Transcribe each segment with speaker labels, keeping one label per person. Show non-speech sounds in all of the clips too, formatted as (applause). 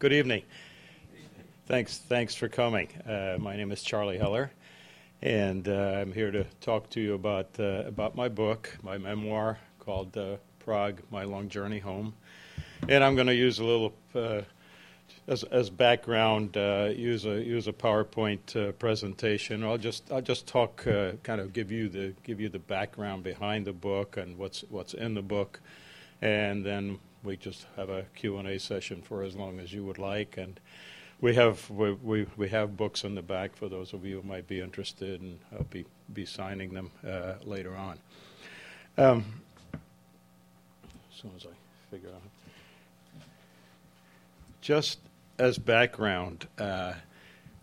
Speaker 1: Good evening. Thanks, thanks for coming. Uh, my name is Charlie Heller, and uh, I'm here to talk to you about uh, about my book, my memoir called uh, Prague: My Long Journey Home. And I'm going to use a little uh, as, as background, uh, use a use a PowerPoint presentation. I'll just I'll just talk, kind of give you the give you the background behind the book and what's what's in the book, and then we just have a Q&A session for as long as you would like, and we have we, we, we have books in the back for those of you who might be interested, and I'll be be signing them uh, later on. Um, as soon as I figure out. Just as background, uh,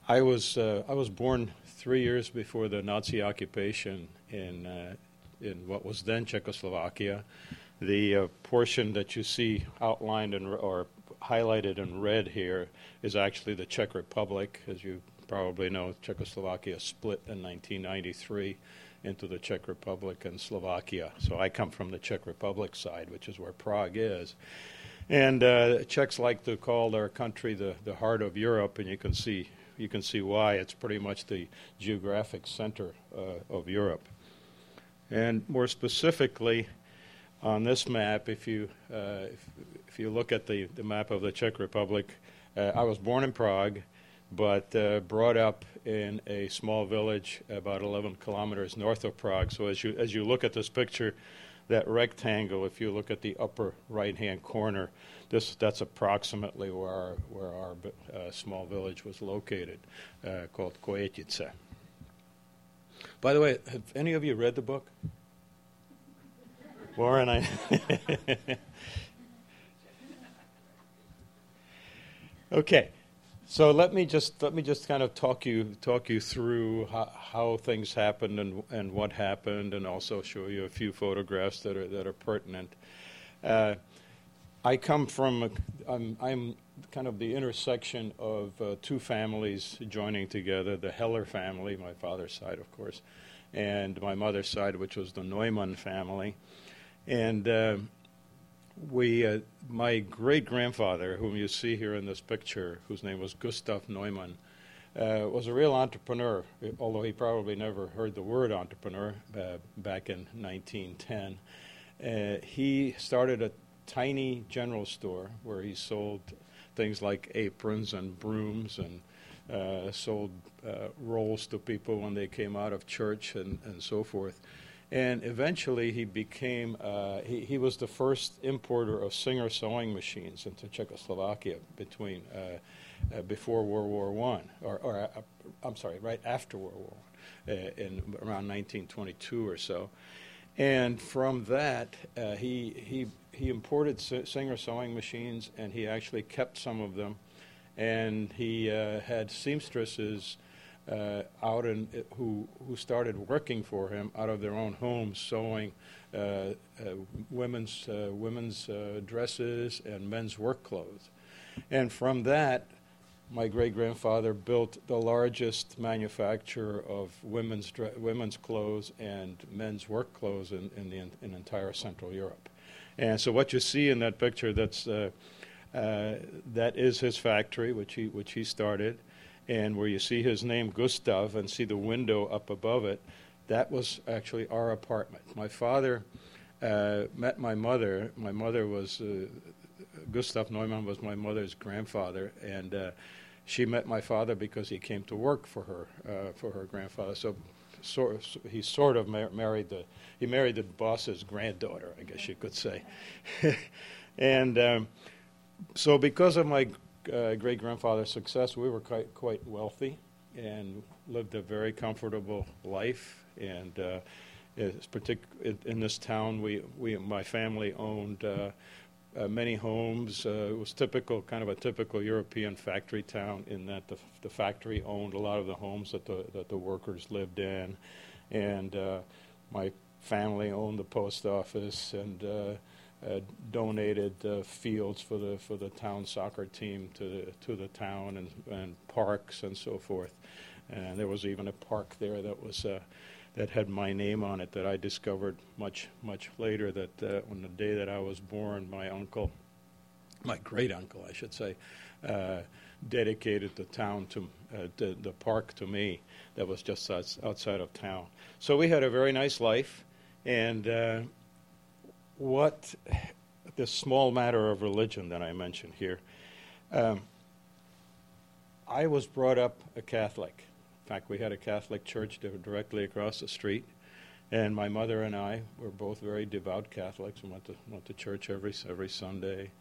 Speaker 1: I was uh, I was born three years before the Nazi occupation in uh, in what was then Czechoslovakia. The uh, portion that you see outlined in, or highlighted in red here is actually the Czech Republic. As you probably know, Czechoslovakia split in 1993 into the Czech Republic and Slovakia. So I come from the Czech Republic side, which is where Prague is. And uh, Czechs like to call their country the, the heart of Europe, and you can see you can see why. It's pretty much the geographic center uh, of Europe. And more specifically, on this map, if you uh, if, if, you look at the, the map of the Czech Republic, uh, I was born in Prague, but uh, brought up in a small village about 11 kilometers north of Prague. So as you as you look at this picture, that rectangle, if you look at the upper right-hand corner, this that's approximately where our, where our uh, small village was located, uh, called Kojetice. By the way, have any of you read the book? Warren, I. (laughs) okay, so let me just let me just kind of talk you talk you through how, how, things happened and and what happened, and also show you a few photographs that are that are pertinent. Uh, I come from I'm, I'm kind of the intersection of uh, two families joining together: the Heller family, my father's side, of course, and my mother's side, which was the Neumann family. And uh, we, uh, my great grandfather, whom you see here in this picture, whose name was Gustav Neumann, uh, was a real entrepreneur, although he probably never heard the word entrepreneur uh, back in 1910. Uh, he started a tiny general store where he sold things like aprons and brooms and uh, sold rolls to people when they came out of church and, and so forth. And eventually, he became, uh, he, he was the first importer of Singer sewing machines into Czechoslovakia between, uh, uh, before World War One, or, or uh, I'm sorry, right after World War One, uh, in around 1922 or so. And from that, uh, he, he, he imported Singer sewing machines, and he actually kept some of them. And he had seamstresses uh, out in who who started working for him out of their own homes, sewing uh, uh, women's uh, women's uh, dresses and men's work clothes, and from that. My great grandfather built the largest manufacturer of women's dre- women's clothes and men's work clothes in, in the in entire Central Europe, and so what you see in that picture that's uh, that is his factory, which he which he started and where you see his name Gustav and see the window up above it, that was actually our apartment. My father uh, met my mother. My mother was uh, Gustav Neumann was my mother's grandfather, and uh, she met my father because he came to work for her uh, for her grandfather. So, so, he sort of mar- married the he married the boss's granddaughter, I guess you could say, (laughs) and. Um, so, because of my uh, great grandfather's success, we were quite, quite wealthy and lived a very comfortable life. And uh, partic- in this town, we, we my family owned uh, uh, many homes. Uh, it was typical, kind of a typical European factory town, in that the, the factory owned a lot of the homes that the that the workers lived in, and uh, my family owned the post office and uh, donated uh, fields for the for the town soccer team to the, to the town and, and parks and so forth. And there was even a park there that was uh, that had my name on it that I discovered much much later. That uh, on the day that I was born, my uncle, my great uncle, I should say, uh, dedicated the town to the, the park to me that was just outside of town. So we had a very nice life, and uh, what this small matter of religion that I mentioned here. Um, I was brought up a Catholic. In fact, we had a Catholic church directly across the street, and my mother and I were both very devout Catholics and went to went to church every every Sunday.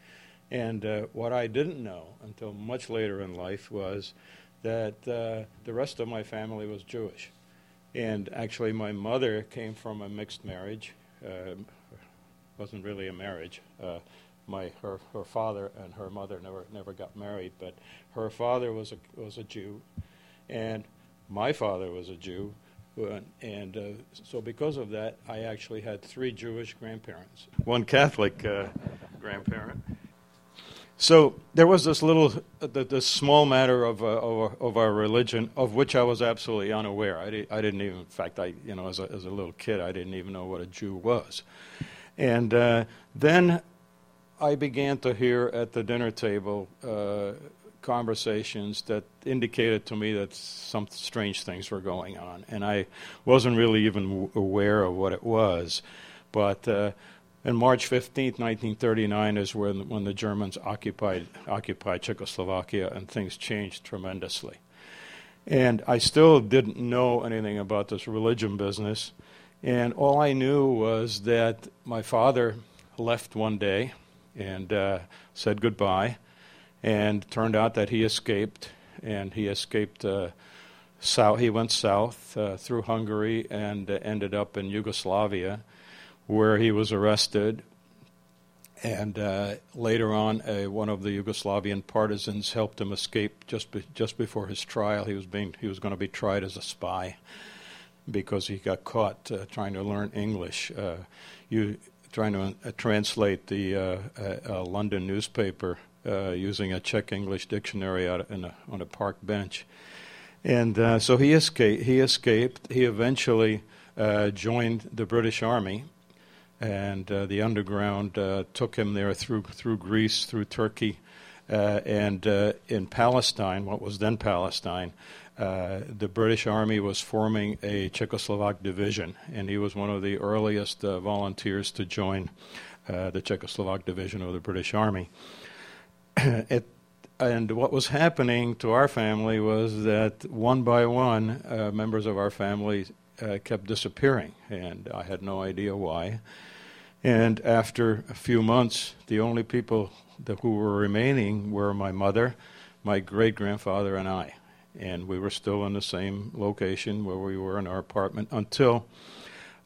Speaker 1: And uh, what I didn't know until much later in life was that uh, the rest of my family was Jewish. And actually, my mother came from a mixed marriage. Uh, wasn't really a marriage. Uh, my her her father and her mother never never got married, but her father was a was a Jew, and my father was a Jew, and uh, so because of that, I actually had three Jewish grandparents, one Catholic uh, grandparent. So there was this little, uh, this small matter of, uh, of, of, our religion, of which I was absolutely unaware. I, di- I didn't even, in fact, I, you know, as a, as a little kid, I didn't even know what a Jew was. And uh, then I began to hear at the dinner table uh, conversations that indicated to me that some strange things were going on, and I wasn't really even aware of what it was. But uh, on March 15th, 1939, is when when the Germans occupied occupied Czechoslovakia, and things changed tremendously. And I still didn't know anything about this religion business, and all I knew was that my father left one day and uh, said goodbye and turned out that he escaped, and he escaped uh, south. He went south uh, through Hungary and uh, ended up in Yugoslavia, where he was arrested. And uh, later on, one of the Yugoslavian partisans helped him escape just be- just before his trial. He was being he was going to be tried as a spy because he got caught uh, trying to learn English. you trying to translate the London newspaper uh, using a Czech English dictionary a, on a park bench. And uh, so he escaped. He escaped. He eventually uh, joined the British Army, and uh, the underground uh, took him there through through Greece, through Turkey, and in Palestine, what was then Palestine. The British Army was forming a Czechoslovak division, and he was one of the earliest volunteers to join the Czechoslovak division of the British Army. (clears throat) it, and what was happening to our family was that one by one, uh, members of our family uh, kept disappearing, and I had no idea why. And after a few months, the only people that, who were remaining were my mother, my great grandfather, and I. And we were still in the same location where we were in our apartment until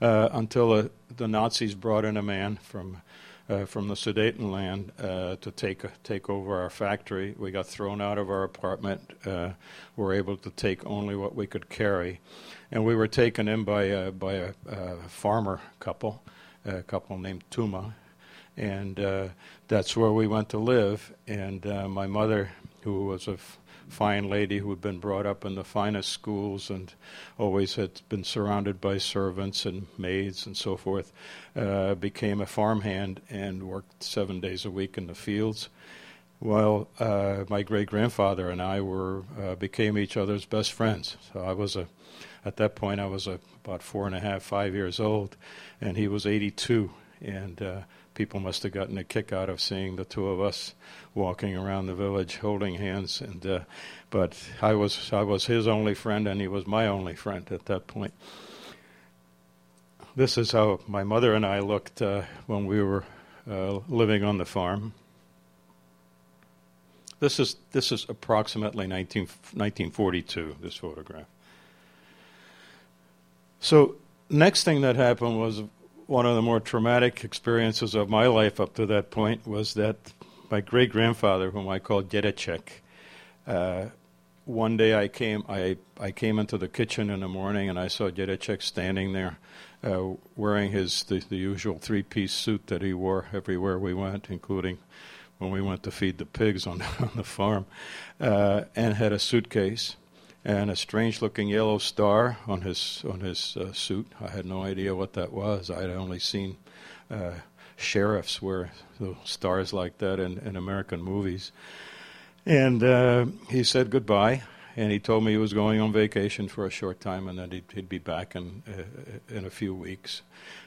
Speaker 1: uh, until uh, the Nazis brought in a man from uh, from the Sudetenland uh, to take take over our factory. We got thrown out of our apartment. Uh, we were able to take only what we could carry, and we were taken in by a, by a, a farmer couple, a couple named Tuma, and uh, that's where we went to live. And uh, my mother, who was a f- fine lady who had been brought up in the finest schools and always had been surrounded by servants and maids and so forth, uh, became a farmhand and worked seven days a week in the fields. Well, uh, my great grandfather and I were uh, became each other's best friends. So I was a, at that point I was a, about four and a half, five years old, and he was 82, and uh, people must have gotten a kick out of seeing the two of us walking around the village holding hands. And uh, but I was I was his only friend, and he was my only friend at that point. This is how my mother and I looked uh, when we were uh, living on the farm. This is this is approximately 19, 1942. This photograph. So next thing that happened was one of the more traumatic experiences of my life up to that point was that my great grandfather, whom I called Dedecek, uh, one day I came I, I came into the kitchen in the morning and I saw Dedecek standing there uh, wearing his the, the usual three piece suit that he wore everywhere we went, including when we went to feed the pigs on, (laughs) on the farm, uh, and had a suitcase and a strange looking yellow star on his on his uh, suit. I had no idea what that was. I had only seen uh, sheriffs wear stars like that in, in American movies. And uh, he said goodbye, and he told me he was going on vacation for a short time, and that he'd, he'd be back in uh, in a few weeks.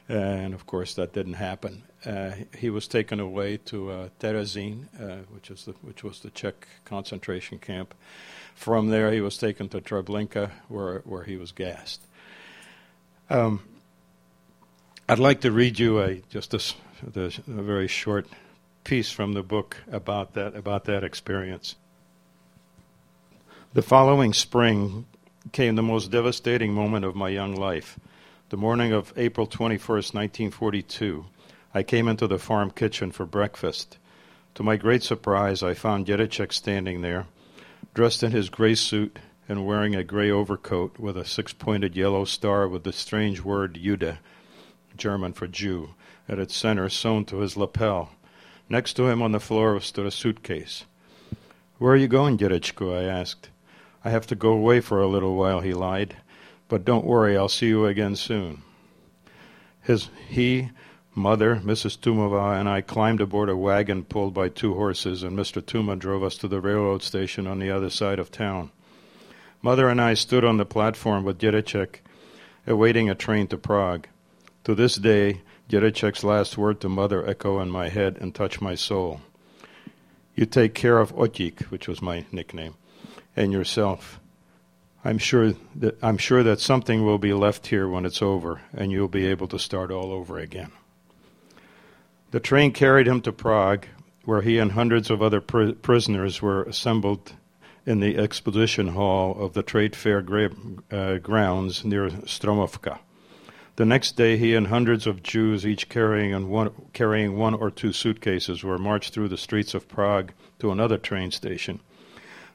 Speaker 1: and of course, that didn't happen. Uh, he was taken away to uh, Terezin, which is the, which was the Czech concentration camp. From there, he was taken to Treblinka, where where he was gassed. Um, I'd like to read you a just a, a, very short piece from the book about that about that experience. The following spring came the most devastating moment of my young life. The morning of April 21st, 1942, I came into the farm kitchen for breakfast. To my great surprise, I found Dědeček standing there, dressed in his gray suit and wearing a gray overcoat with a six pointed yellow star with the strange word Jude, German for Jew, at its center sewn to his lapel. Next to him on the floor stood a suitcase. Where are you going, Dědečku? I asked. I have to go away for a little while, he lied. But don't worry, I'll see you again soon. His, he, mother, Mrs. Tumova, and I climbed aboard a wagon pulled by two horses, and Mr. Tuma drove us to the railroad station on the other side of town. Mother and I stood on the platform with Dědeček, awaiting a train to Prague. To this day, Dědeček's last word to mother echo in my head and touch my soul. You take care of Otik, which was my nickname, and yourself. I'm sure that I'm sure that something will be left here when it's over, and you'll be able to start all over again. The train carried him to Prague, where he and hundreds of other pr- prisoners were assembled in the exposition hall of the trade fair gra- uh, grounds near Stromovka. The next day, he and hundreds of Jews, each carrying one, carrying one or two suitcases, were marched through the streets of Prague to another train station.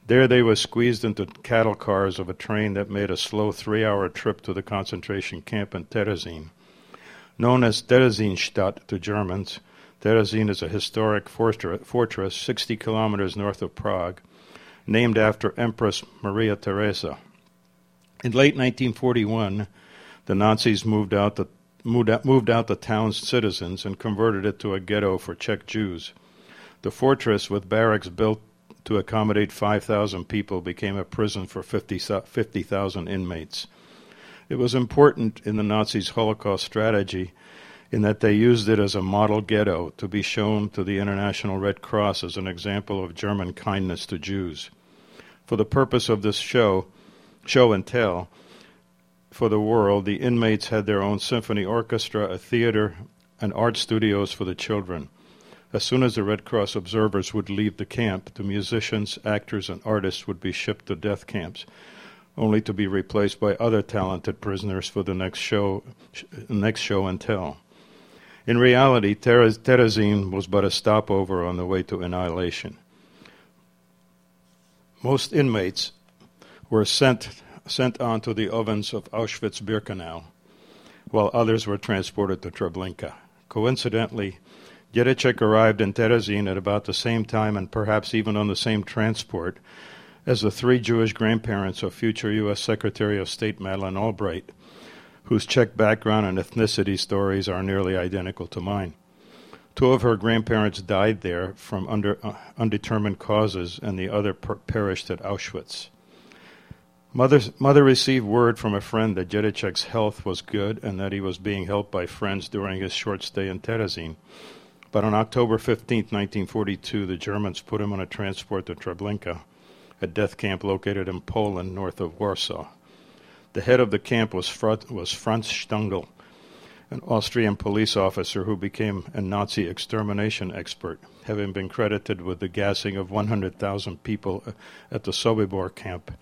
Speaker 1: There they were squeezed into cattle cars of a train that made a slow three hour trip to the concentration camp in Terezin. Known as Theresienstadt to Germans, Terezin is a historic fortress 60 kilometers north of Prague, named after Empress Maria Theresa. In late 1941, the Nazis moved out the moved out, moved out the town's citizens and converted it to a ghetto for Czech Jews. The fortress, with barracks built to accommodate 5,000 people, became a prison for 50,000 50, inmates. It was important in the Nazis' Holocaust strategy in that they used it as a model ghetto to be shown to the International Red Cross as an example of German kindness to Jews. For the purpose of this show, show and tell, for the world, the inmates had their own symphony orchestra, a theater, and art studios for the children. As soon as the Red Cross observers would leave the camp, the musicians, actors, and artists would be shipped to death camps, only to be replaced by other talented prisoners for the next show, next show and tell. In reality, Terezin was but a stopover on the way to annihilation. Most inmates were sent sent on to the ovens of Auschwitz Birkenau, while others were transported to Treblinka. Coincidentally, Dědeček arrived in Terezin at about the same time and perhaps even on the same transport as the three Jewish grandparents of future U.S. Secretary of State Madeleine Albright, whose Czech background and ethnicity stories are nearly identical to mine. Two of her grandparents died there from under, uh, undetermined causes, and the other per- perished at Auschwitz. Mother, mother received word from a friend that Dědeček's health was good and that he was being helped by friends during his short stay in Terezin. But on October 15, 1942, the Germans put him on a transport to Treblinka, a death camp located in Poland north of Warsaw. The head of the camp was, Franz Stangl, an Austrian police officer who became a Nazi extermination expert, having been credited with the gassing of 100,000 people uh, at the Sobibor camp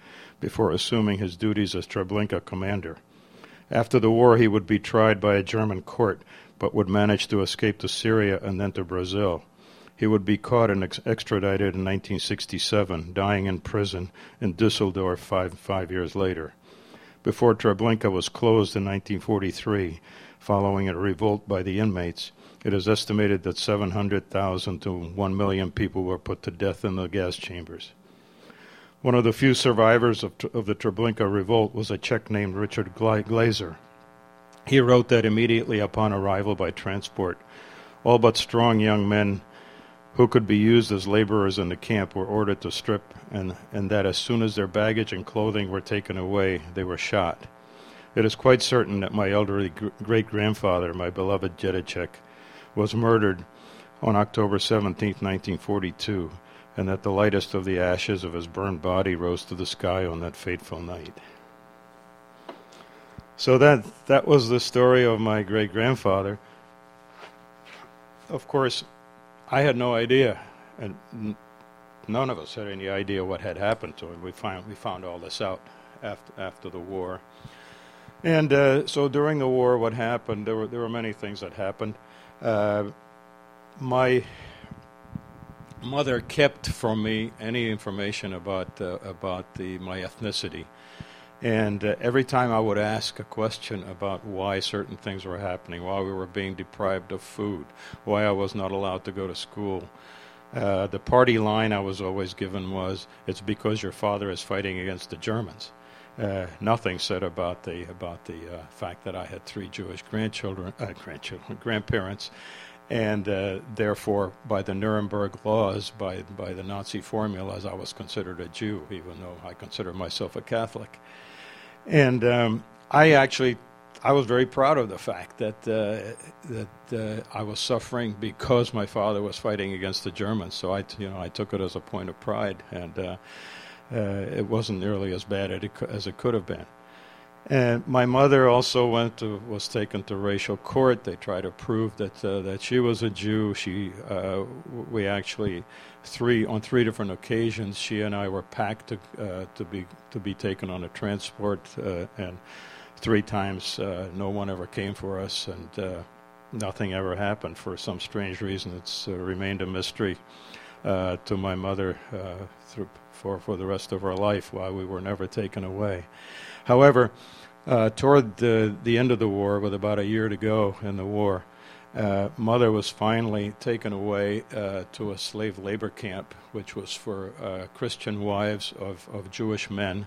Speaker 1: before assuming his duties as Treblinka commander. After the war, he would be tried by a German court, but would manage to escape to Syria and then to Brazil. He would be caught and ex- extradited in 1967, dying in prison in Dusseldorf five, five years later. Before Treblinka was closed in 1943, following a revolt by the inmates, it is estimated that 700,000 to 1 million people were put to death in the gas chambers. One of the few survivors of, of the Treblinka revolt was a Czech named Richard Glazar. He wrote that immediately upon arrival by transport, all but strong young men who could be used as laborers in the camp were ordered to strip, and, and that as soon as their baggage and clothing were taken away, they were shot. It is quite certain that my elderly gr- great grandfather, my beloved Dědeček, was murdered on October 17, 1942, and that the lightest of the ashes of his burned body rose to the sky on that fateful night. So that that was the story of my great grandfather. Of course, I had no idea, and n- none of us had any idea what had happened to him. We found we found all this out after after the war, and uh, so during the war, what happened? There were there were many things that happened. Uh, my mother kept from me any information about uh, about the my ethnicity. And uh, every time I would ask a question about why certain things were happening, why we were being deprived of food, why I was not allowed to go to school, uh, the party line I was always given was, "It's because your father is fighting against the Germans." Uh, nothing said about the about the uh, fact that I had three Jewish grandchildren, uh, grandchildren, (laughs) grandparents, and uh, therefore, by the Nuremberg laws, by by the Nazi formulas, I was considered a Jew, even though I consider myself a Catholic. And um, I actually, I was very proud of the fact that uh, that uh, I was suffering because my father was fighting against the Germans. So I, you know, I took it as a point of pride, and uh, uh it wasn't nearly as bad as it could have been. And my mother also went to, was taken to racial court. They tried to prove that uh, that she was a Jew. She, uh, we actually, three on three different occasions, she and I were packed to uh, to be to be taken on a transport, uh, and three times uh, no one ever came for us, and uh, nothing ever happened for some strange reason. It's remained a mystery to my mother through, for for the rest of her life why we were never taken away. However, uh, toward the, the end of the war, with about a year to go in the war, uh, mother was finally taken away uh, to a slave labor camp, which was for uh, Christian wives of, of Jewish men,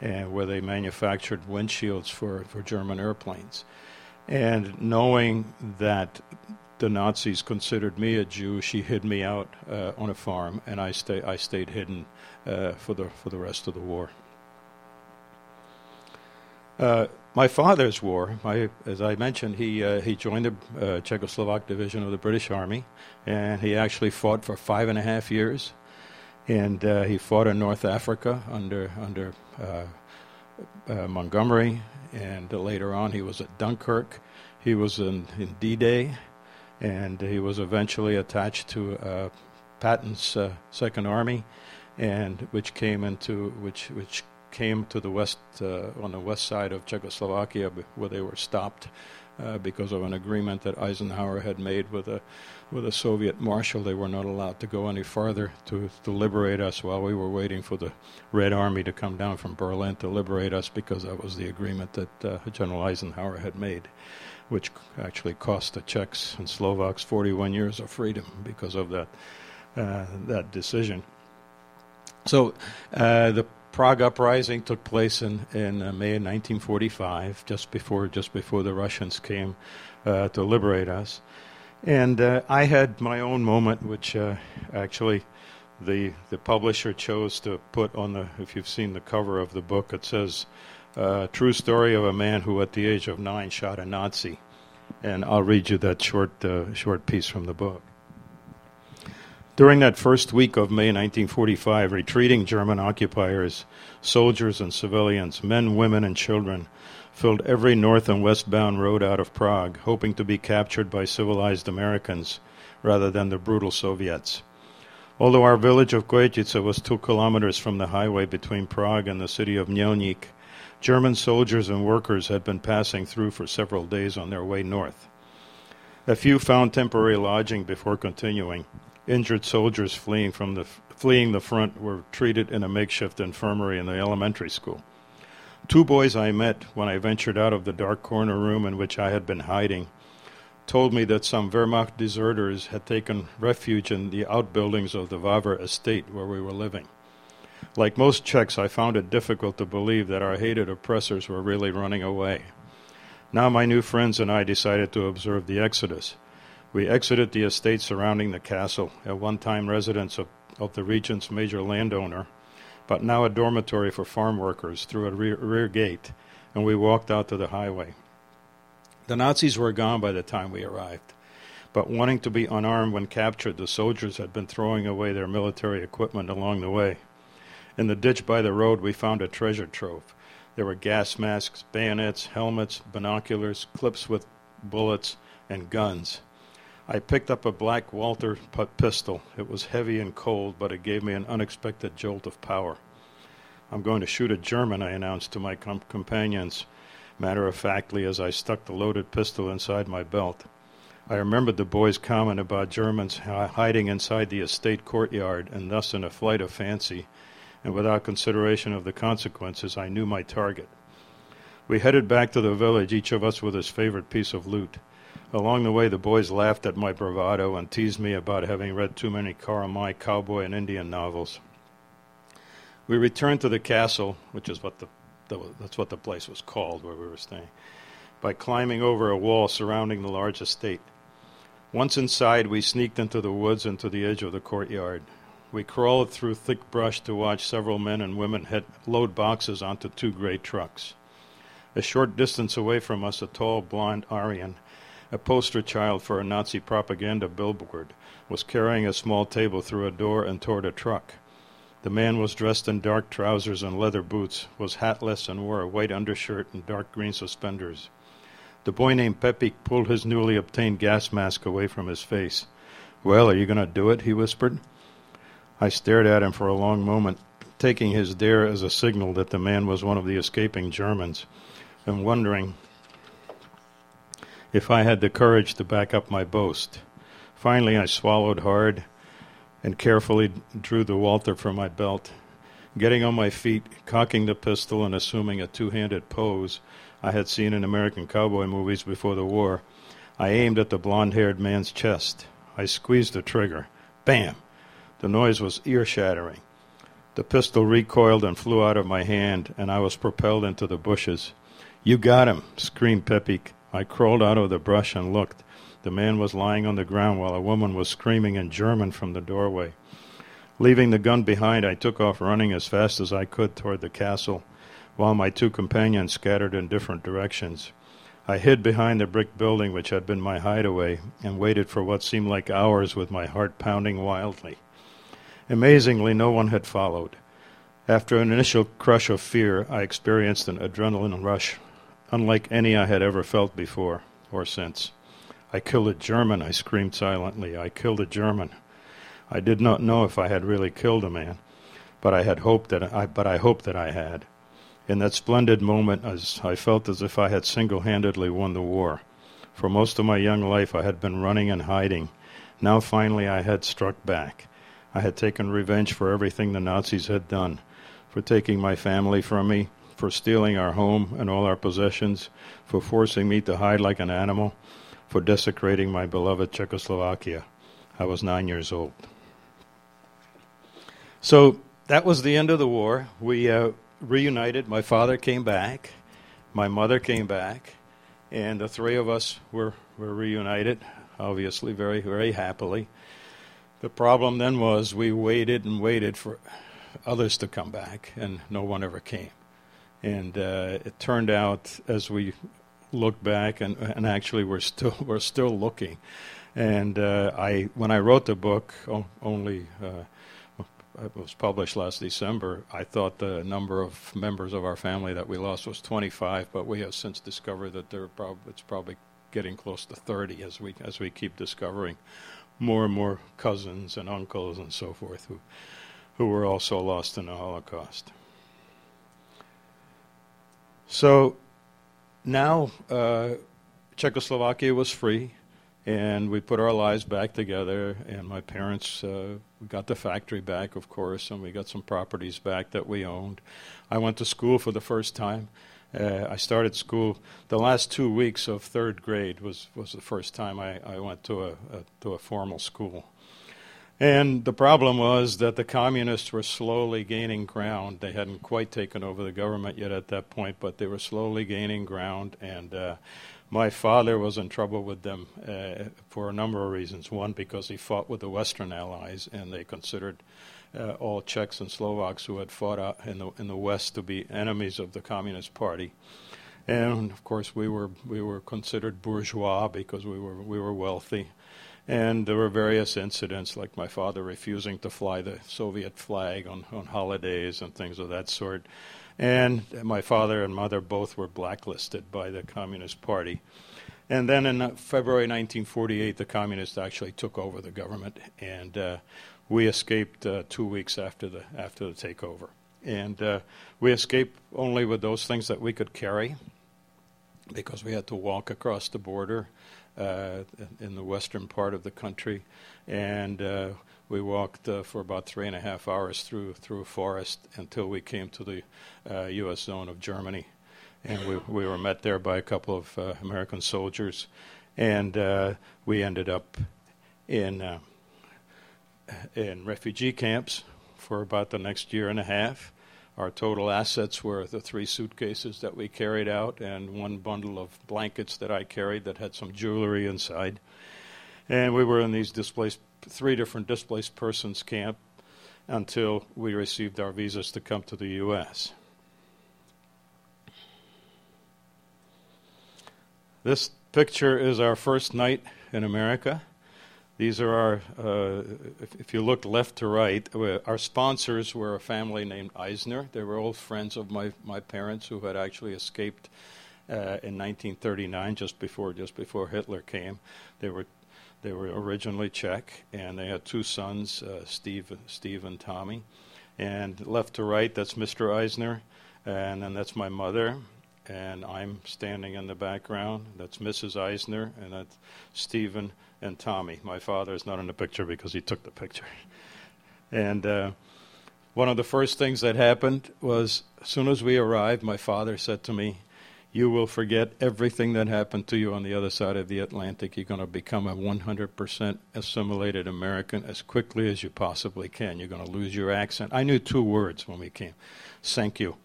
Speaker 1: and where they manufactured windshields for, for German airplanes. And knowing that the Nazis considered me a Jew, she hid me out uh, on a farm, and I, stay, I stayed hidden uh, for, the, for the rest of the war. Uh, my father's war, my, as I mentioned, he, uh, he joined the uh, Czechoslovak division of the British Army, and he actually fought for five and a half years. And uh, he fought in North Africa under, under uh, Montgomery, and later on he was at Dunkirk. He was in, in D Day, and he was eventually attached to Patton's Second Army, and which came into which which came to the west uh, on the west side of Czechoslovakia, where they were stopped uh, because of an agreement that Eisenhower had made with a with a Soviet marshal. They were not allowed to go any farther to, to liberate us while we were waiting for the Red Army to come down from Berlin to liberate us because that was the agreement that uh, General Eisenhower had made, which actually cost the Czechs and Slovaks 41 years of freedom because of that uh, that decision. So uh, the Prague uprising took place in, in uh, May of 1945, just before just before the Russians came uh, to liberate us. And uh, I had my own moment, which uh, actually the the publisher chose to put on the. If you've seen the cover of the book, it says uh, "True story of a man who, at the age of nine, shot a Nazi." And I'll read you that short uh, short piece from the book. During that first week of May 1945, retreating German occupiers, soldiers and civilians, men, women, and children, filled every north and westbound road out of Prague, hoping to be captured by civilized Americans rather than the brutal Soviets. Although our village of Kojetice was two kilometers from the highway between Prague and the city of Mělník, German soldiers and workers had been passing through for several days on their way north. A few found temporary lodging before continuing. Injured soldiers fleeing from the fleeing the front were treated in a makeshift infirmary in the elementary school. Two boys I met when I ventured out of the dark corner room in which I had been hiding told me that some Wehrmacht deserters had taken refuge in the outbuildings of the Vávra estate where we were living. Like most Czechs, I found it difficult to believe that our hated oppressors were really running away. Now my new friends and I decided to observe the Exodus. We exited the estate surrounding the castle, at one time residence of, of the regent's major landowner, but now a dormitory for farm workers, through a rear, rear gate, and we walked out to the highway. The Nazis were gone by the time we arrived, but wanting to be unarmed when captured, the soldiers had been throwing away their military equipment along the way. In the ditch by the road, we found a treasure trove. There were gas masks, bayonets, helmets, binoculars, clips with bullets, and guns. I picked up a black Walther pistol. It was heavy and cold, but it gave me an unexpected jolt of power. I'm going to shoot a German, I announced to my com- companions, matter of factly, as I stuck the loaded pistol inside my belt. I remembered the boy's comment about Germans hiding inside the estate courtyard and thus in a flight of fancy and without consideration of the consequences, I knew my target. We headed back to the village, each of us with his favorite piece of loot. Along the way, the boys laughed at my bravado and teased me about having read too many Karl May cowboy and Indian novels. We returned to the castle, which is what the, the that's what the place was called where we were staying, by climbing over a wall surrounding the large estate. Once inside, we sneaked into the woods and to the edge of the courtyard. We crawled through thick brush to watch several men and women head, load boxes onto two gray trucks. A short distance away from us, a tall, blond Aryan, a poster child for a Nazi propaganda billboard, was carrying a small table through a door and toward a truck. The man was dressed in dark trousers and leather boots, was hatless, and wore a white undershirt and dark green suspenders. The boy named Pepik pulled his newly obtained gas mask away from his face. Well, are you going to do it? he whispered. I stared at him for a long moment, taking his dare as a signal that the man was one of the escaping Germans, and wondering if I had the courage to back up my boast. Finally, I swallowed hard and carefully drew the Walther from my belt. Getting on my feet, cocking the pistol, and assuming a two handed pose I had seen in American cowboy movies before the war, I aimed at the blond haired man's chest. I squeezed the trigger. Bam! The noise was ear shattering. The pistol recoiled and flew out of my hand, and I was propelled into the bushes. You got him! screamed Pepik. I crawled out of the brush and looked. The man was lying on the ground while a woman was screaming in German from the doorway. Leaving the gun behind, I took off running as fast as I could toward the castle, while my two companions scattered in different directions. I hid behind the brick building which had been my hideaway and waited for what seemed like hours with my heart pounding wildly. Amazingly, no one had followed. After an initial crush of fear, I experienced an adrenaline rush unlike any I had ever felt before or since. I killed a German, I screamed silently. I killed a German. I did not know if I had really killed a man, but I had hoped that I but I hoped that I had. In that splendid moment as I felt as if I had single-handedly won the war. For most of my young life I had been running and hiding. Now finally I had struck back. I had taken revenge for everything the Nazis had done, for taking my family from me, for stealing our home and all our possessions, for forcing me to hide like an animal, for desecrating my beloved Czechoslovakia. I was nine years old. So that was the end of the war. We uh, reunited. My father came back, my mother came back, and the three of us were, were reunited, obviously, very, very happily. The problem then was we waited and waited for others to come back, and no one ever came. And uh, it turned out, as we look back, and, and actually we're still (laughs) we're still looking. And uh, I, when I wrote the book, only uh, it was published last December. I thought the number of members of our family that we lost was 25, but we have since discovered that there prob- it's probably getting close to 30 as we as we keep discovering more and more cousins and uncles and so forth who, who were also lost in the Holocaust. So now uh, Czechoslovakia was free, and we put our lives back together. And my parents, uh, we got the factory back, of course, and we got some properties back that we owned. I went to school for the first time. Uh, I started school. The last two weeks of third grade was, was the first time I, I went to a, a, to a formal school. And the problem was that the communists were slowly gaining ground. They hadn't quite taken over the government yet at that point, but they were slowly gaining ground. And uh, my father was in trouble with them uh, for a number of reasons. One, because he fought with the Western Allies, and they considered uh, all Czechs and Slovaks who had fought in the in the West to be enemies of the Communist Party. And of course, we were we were considered bourgeois because we were we were wealthy. And there were various incidents, like my father refusing to fly the Soviet flag on, on holidays and things of that sort. And my father and mother both were blacklisted by the Communist Party. And then in uh, February 1948, the communists actually took over the government, and uh, we escaped uh, two weeks after the after the takeover. And uh, we escaped only with those things that we could carry, because we had to walk across the border uh, in the western part of the country, and uh, we walked uh, for about three and a half hours through through a forest until we came to the U.S. zone of Germany, and we we were met there by a couple of American soldiers, and we ended up in in refugee camps for about the next year and a half. Our total assets were the three suitcases that we carried out and one bundle of blankets that I carried that had some jewelry inside. And we were in these displaced, three different displaced persons camp until we received our visas to come to the U.S. This picture is our first night in America. These are our, uh, if, you look left to right, uh, our sponsors were a family named Eisner. They were old friends of my, my parents who had actually escaped uh, in 1939, just before just before Hitler came. They were they were originally Czech, and they had two sons, uh, Steve, Steve and Tommy. And left to right, that's Mr. Eisner, and then that's my mother, and I'm standing in the background. That's Mrs. Eisner, and that's Stephen and Tommy. My father is not in the picture because he took the picture. And uh, one of the first things that happened was as soon as we arrived, my father said to me, You will forget everything that happened to you on the other side of the Atlantic. You're going to become a 100% assimilated American as quickly as you possibly can. You're going to lose your accent. I knew two words when we came thank you.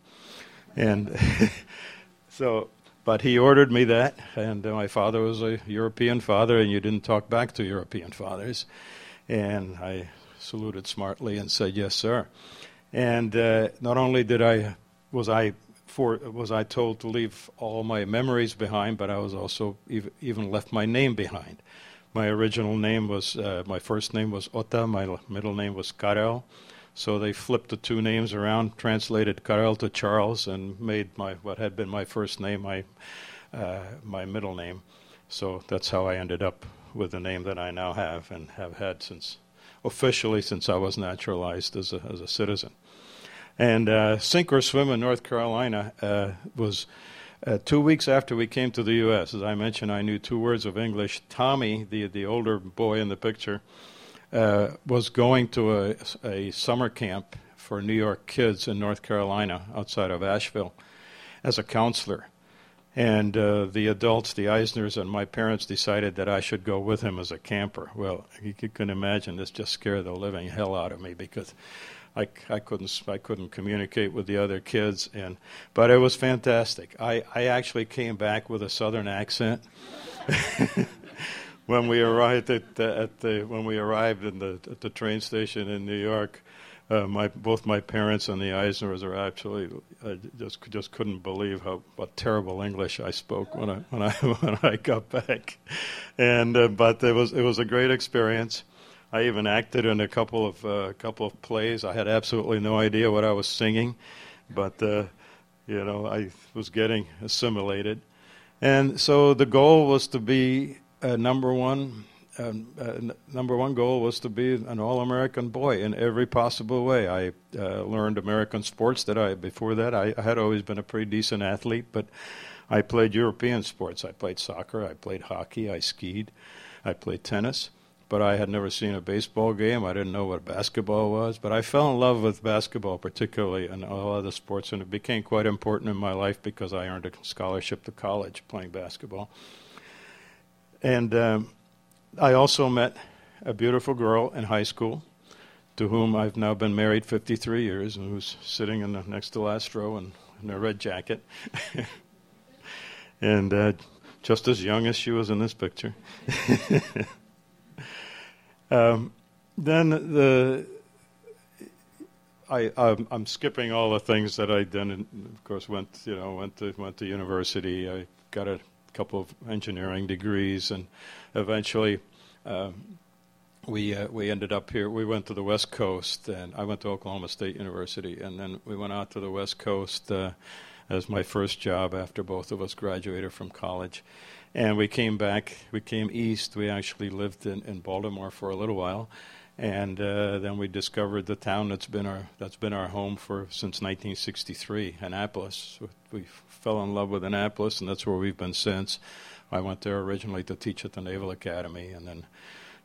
Speaker 1: And (laughs) so but he ordered me that, and uh, my father was a European father, and you didn't talk back to European fathers. And I saluted smartly and said, "Yes, sir." And uh, not only did I was I for was I told to leave all my memories behind, but I was also ev- even left my name behind. My original name was uh, my first name was Otta, my middle name was Karel. So they flipped the two names around, translated Karel to Charles, and made my what had been my first name my uh, my middle name. So that's how I ended up with the name that I now have and have had since officially since I was naturalized as a as a citizen. And uh, sink or swim in North Carolina uh, was. Uh, two weeks after we came to the U.S., as I mentioned, I knew two words of English. Tommy, the the older boy in the picture, uh, was going to a, a summer camp for New York kids in North Carolina outside of Asheville as a counselor. And uh, the adults, the Eisners, and my parents decided that I should go with him as a camper. Well, you can imagine this just scared the living hell out of me because I, I couldn't I couldn't communicate with the other kids, and but it was fantastic. I, I actually came back with a southern accent. (laughs) when we arrived at the, at the when we arrived in the at the train station in New York, uh, my both my parents and the Eisners are actually I just just couldn't believe how what terrible English I spoke when I when I (laughs) when I got back, and uh, but it was it was a great experience. I even acted in a couple of uh, couple of plays. I had absolutely no idea what I was singing, but uh, you know I was getting assimilated, and so the goal was to be uh, number one um, uh, number one goal was to be an all-American boy in every possible way. I uh, learned American sports that I before that I, I, had always been a pretty decent athlete, but I played European sports. I played soccer, I played hockey, I skied, I played tennis, but I had never seen a baseball game. I didn't know what basketball was, but I fell in love with basketball, particularly and all other sports, and it became quite important in my life because I earned a scholarship to college playing basketball. And um, I also met a beautiful girl in high school to whom I've now been married 53 years and who's sitting in the next to last row in, in a red jacket. (laughs) and uh, just as young as she was in this picture. (laughs) um, then the I, I'm, I'm, skipping all the things that I then, of course, went you know went to went to university. I got a couple of engineering degrees, and eventually um, we uh, we ended up here. We went to the West Coast, and I went to Oklahoma State University, and then we went out to the West Coast uh, as my first job after both of us graduated from college. And we came back. We came east. We actually lived in, in Baltimore for a little while, and uh, then we discovered the town that's been our that's been our home for since 1963, Annapolis. We fell in love with Annapolis, and that's where we've been since. I went there originally to teach at the Naval Academy, and then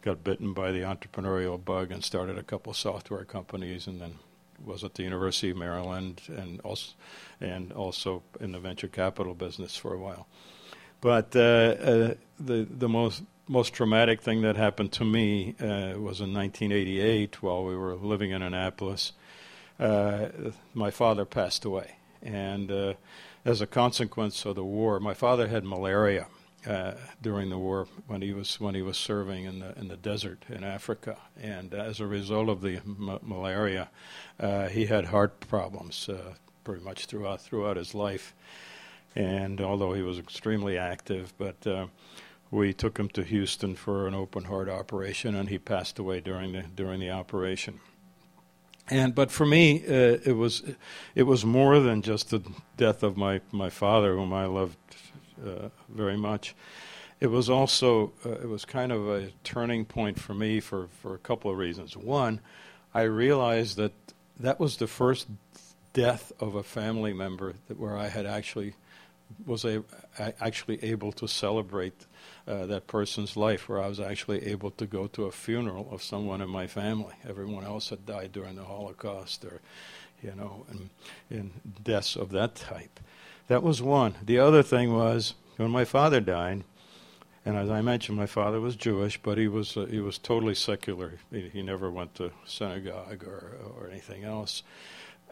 Speaker 1: got bitten by the entrepreneurial bug and started a couple software companies, and then was at the University of Maryland and also and also in the venture capital business for a while. But uh, uh, the the most most traumatic thing that happened to me uh, was in 1988 while we were living in Annapolis. Uh, my father passed away, and uh, as a consequence of the war, my father had malaria uh, during the war when he was when he was serving in the in the desert in Africa, and as a result of the m- malaria, uh, he had heart problems uh, pretty much throughout throughout his life. And although he was extremely active, but uh, we took him to Houston for an open heart operation, and he passed away during the during the operation. And but for me, uh, it was it was more than just the death of my my father, whom I loved uh, very much. It was also uh, it was kind of a turning point for me for for a couple of reasons. One, I realized that that was the first death of a family member that where I had actually was a, actually able to celebrate uh, that person's life, where I was actually able to go to a funeral of someone in my family. Everyone else had died during the Holocaust, or you know, in, deaths of that type. That was one. The other thing was when my father died, and as I mentioned, my father was Jewish, but he was uh, he was totally secular. He, he, never went to synagogue or or anything else.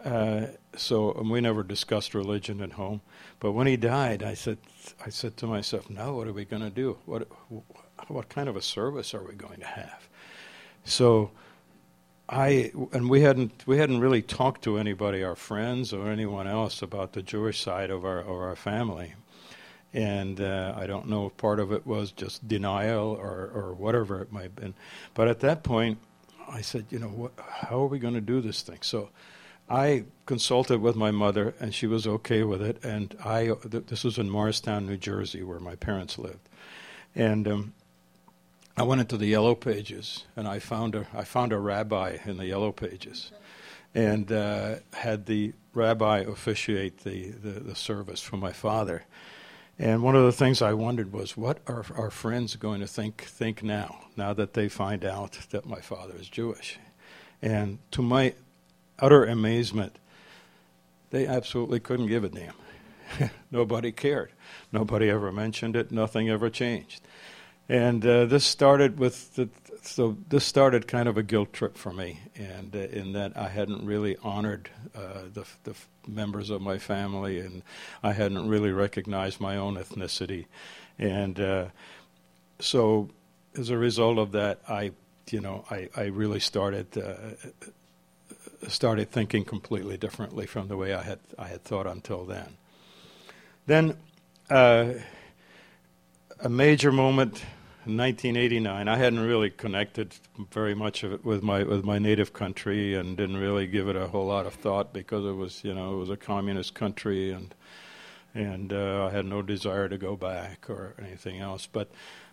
Speaker 1: Uh, so we never discussed religion at home. But when he died, I said I said to myself, "Now what are we going to do? What what kind of a service are we going to have?" So I and we hadn't we hadn't really talked to anybody, our friends or anyone else, about the Jewish side of our of our family, and uh, I don't know if part of it was just denial or or whatever it might have been, but at that point, I said, you know, what, how are we going to do this thing? So. I consulted with my mother, and she was okay with it. And I, th- this was in Morristown, New Jersey, where my parents lived. And um, I went into the yellow pages and I found a I found a rabbi in the yellow pages, and uh, had the rabbi officiate the, the, the service for my father. And one of the things I wondered was, what are our friends going to think think now? Now that they find out that my father is Jewish, and to my utter amazement, they absolutely couldn't give a damn. (laughs) Nobody cared. Nobody ever mentioned it. Nothing ever changed. And uh, this started with the, so this started kind of a guilt trip for me, and uh, in that I hadn't really honored uh, the, the members of my family, and I hadn't really recognized my own ethnicity, and uh, so as a result of that, I, you know, I, I really started uh, started thinking completely differently from the way I had I had thought until then. Then. Uh, a major moment in 1989. I hadn't really connected very much of it with my with my native country, and didn't really give it a whole lot of thought because it was you know it was a communist country, and and uh, I had no desire to go back or anything else. But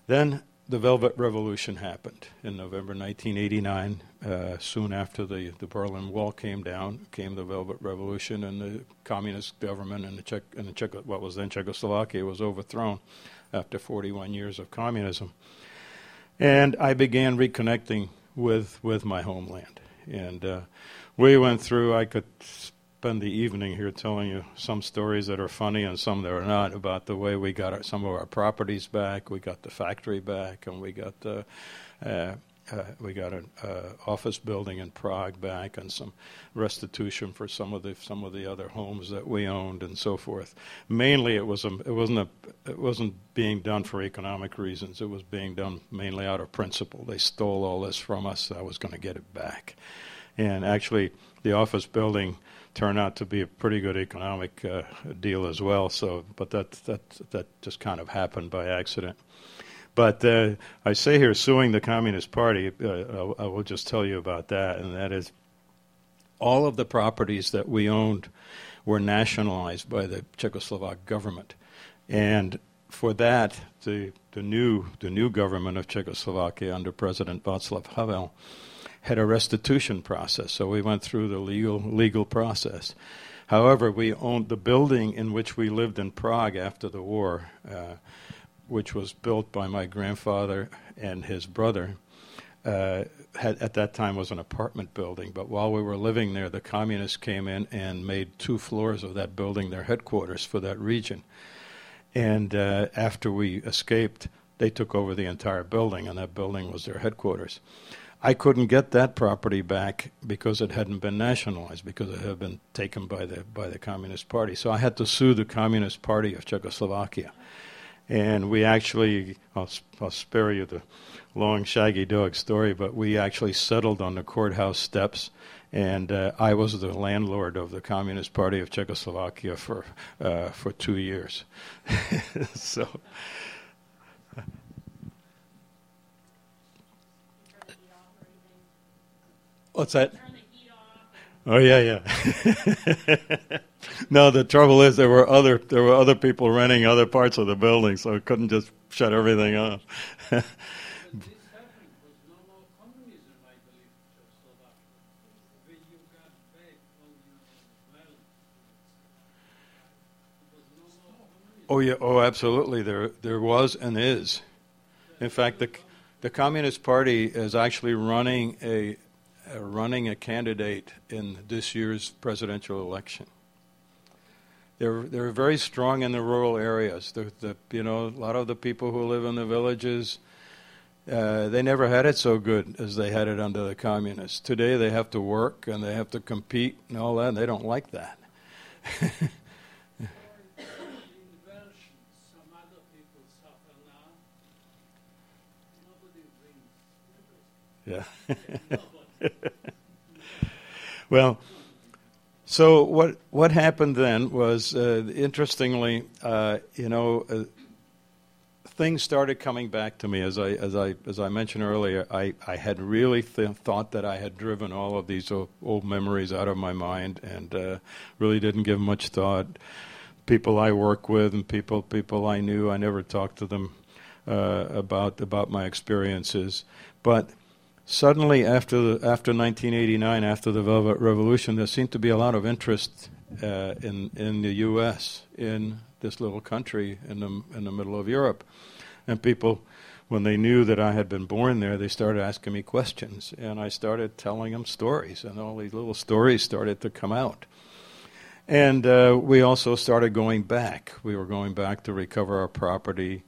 Speaker 1: then the Velvet Revolution happened in November 1989. Uh, soon after the, the Berlin Wall came down, came the Velvet Revolution, and the communist government in the Czech, in the Czech what was then Czechoslovakia was overthrown after 41 years of communism. And I began reconnecting with, with my homeland. And uh, we went through, I could spend the evening here telling you some stories that are funny and some that are not about the way we got our, some of our properties back. We got the factory back, and we got the. Uh, uh, we got an uh, office building in Prague back, and some restitution for some of the some of the other homes that we owned, and so forth. Mainly, it was a, it wasn't a, it wasn't being done for economic reasons. It was being done mainly out of principle. They stole all this from us. I was going to get it back, and actually, the office building turned out to be a pretty good economic uh, deal as well. So, but that that that just kind of happened by accident. But uh, I say here, suing the Communist Party, uh, I will just tell you about that, and that is all of the properties that we owned were nationalized by the Czechoslovak government. And for that, the, the, new, the new government of Czechoslovakia under President Václav Havel had a restitution process. So we went through the legal, legal process. However, we owned the building in which we lived in Prague after the war. Uh, which was built by my grandfather and his brother, uh, had, at that time was an apartment building. But while we were living there, the communists came in and made two floors of that building their headquarters for that region. And uh, after we escaped, they took over the entire building, and that building was their headquarters. I couldn't get that property back because it hadn't been nationalized, because it had been taken by the by the Communist Party. So I had to sue the Communist Party of Czechoslovakia. And we actually, I'll, I'll spare you the long, shaggy dog story, but we actually settled on the courthouse steps. And uh, I was the landlord of the Communist Party of Czechoslovakia for uh, for two years. (laughs) so, what's that? Oh yeah, yeah. (laughs) no, the trouble is there were other there were other people renting other parts of the building, so it couldn't just shut everything off. (laughs) Oh yeah, oh absolutely. There there was and is. In fact, the the Communist Party is actually running a running a candidate in this year's presidential election. They're they're very strong in the rural areas. The, the you know a lot of the people who live in the villages. Uh, they never had it so good as they had it under the communists. Today they have to work and they have to compete and all that. And they don't like that. (laughs) yeah. (laughs) (laughs) well, so what what happened then was, uh, interestingly, uh, you know, uh, things started coming back to me as I as I as I mentioned earlier. I I had really th- thought that I had driven all of these old, old memories out of my mind, and uh, really didn't give much thought. People I work with and people people I knew, I never talked to them uh, about about my experiences, but suddenly after the, after 1989, after the Velvet Revolution, there seemed to be a lot of interest uh, in in the U.S. in this little country in the in the middle of Europe, and people. When they knew that I had been born there, they started asking me questions, and I started telling them stories, and all these little stories started to come out. And uh, we also started going back. We were going back to recover our property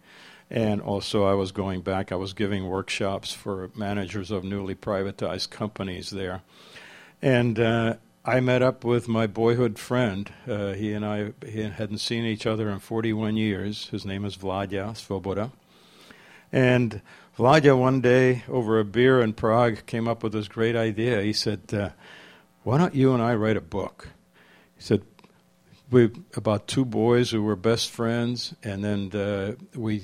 Speaker 1: and also, I was going back, I was giving workshops for managers of newly privatized companies there. And uh, I met up with my boyhood friend. Uh, he and I he hadn't seen each other in 41 years. His name is Vladya Svoboda. And Vladya, one day over a beer in Prague, came up with this great idea. He said, uh, Why don't you and I write a book? He said, we about two boys who were best friends, and then uh, we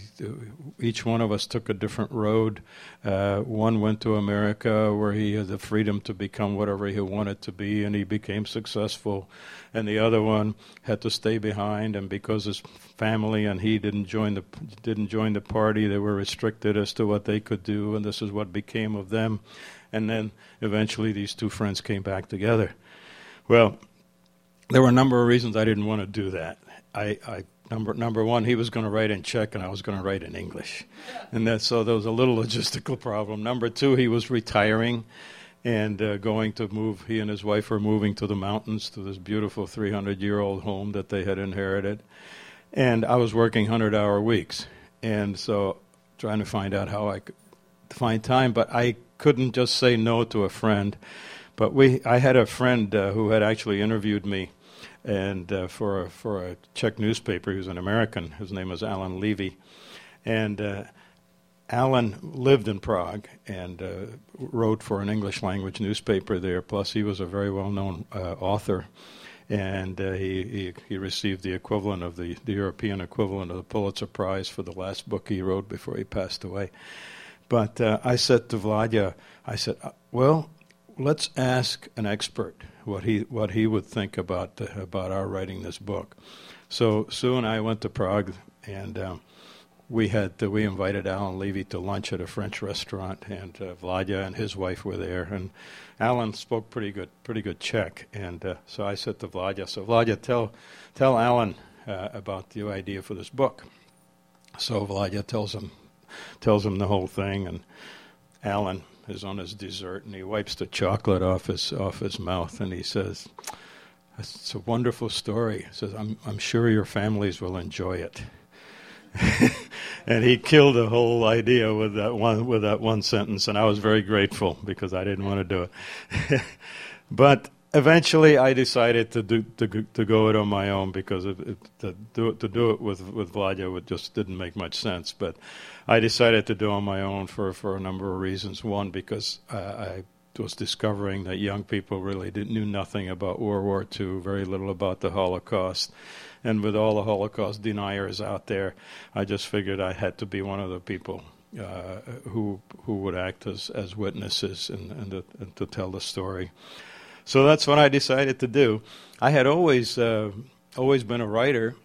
Speaker 1: each one of us took a different road. Uh, one went to America, where he had the freedom to become whatever he wanted to be, and he became successful. And the other one had to stay behind, and because his family and he didn't join the didn't join the party, they were restricted as to what they could do, and this is what became of them. And then eventually, these two friends came back together. Well there were a number of reasons I didn't want to do that. I, I number number one, he was going to write in Czech and I was going to write in English, and that so there was a little (laughs) logistical problem. Number two, he was retiring and uh, going to move. He and his wife were moving to the mountains to this beautiful 300-year-old home that they had inherited, and I was working 100-hour weeks, and so trying to find out how I could find time, but I couldn't just say no to a friend. But we, I had a friend uh, who had actually interviewed me, and uh, for a, for a Czech newspaper. Was an American. His name was Alan Levy, and uh, Alan lived in Prague and uh, wrote for an English language newspaper there. Plus, he was a very well known uh, author and uh, he, he, he received the equivalent of the, the European equivalent of the Pulitzer Prize for the last book he wrote before he passed away. But uh, I said to Vladya, I said, well, let's ask an expert what he what he would think about the, about our writing this book. So Sue and I went to Prague, and um, we had uh, we invited Alan Levy to lunch at a French restaurant, and uh, Vladya and his wife were there, and Alan spoke pretty good pretty good Czech, and uh, so I said to Vladya, "So Vladya, tell tell Alan uh, about the idea for this book." So Vladya tells him tells him the whole thing, and Alan is on his dessert, and he wipes the chocolate off his off his mouth, and he says. It's a wonderful story. He says, I'm, I'm sure your families will enjoy it. (laughs) and he killed the whole idea with that one with that one sentence, and I was very grateful because I didn't want to do it. (laughs) but eventually, I decided to do to, to go it on my own because it, it, to do it to do it with with Vladya it just didn't make much sense. But I decided to do on my own for for a number of reasons. One, because uh, I was discovering that young people really did, knew nothing about World War II, very little about the Holocaust and with all the Holocaust deniers out there, I just figured I had to be one of the people uh, who who would act as, as witnesses and, and, to, and, to, tell the story. So that's what I decided to do. I had always uh, always been a writer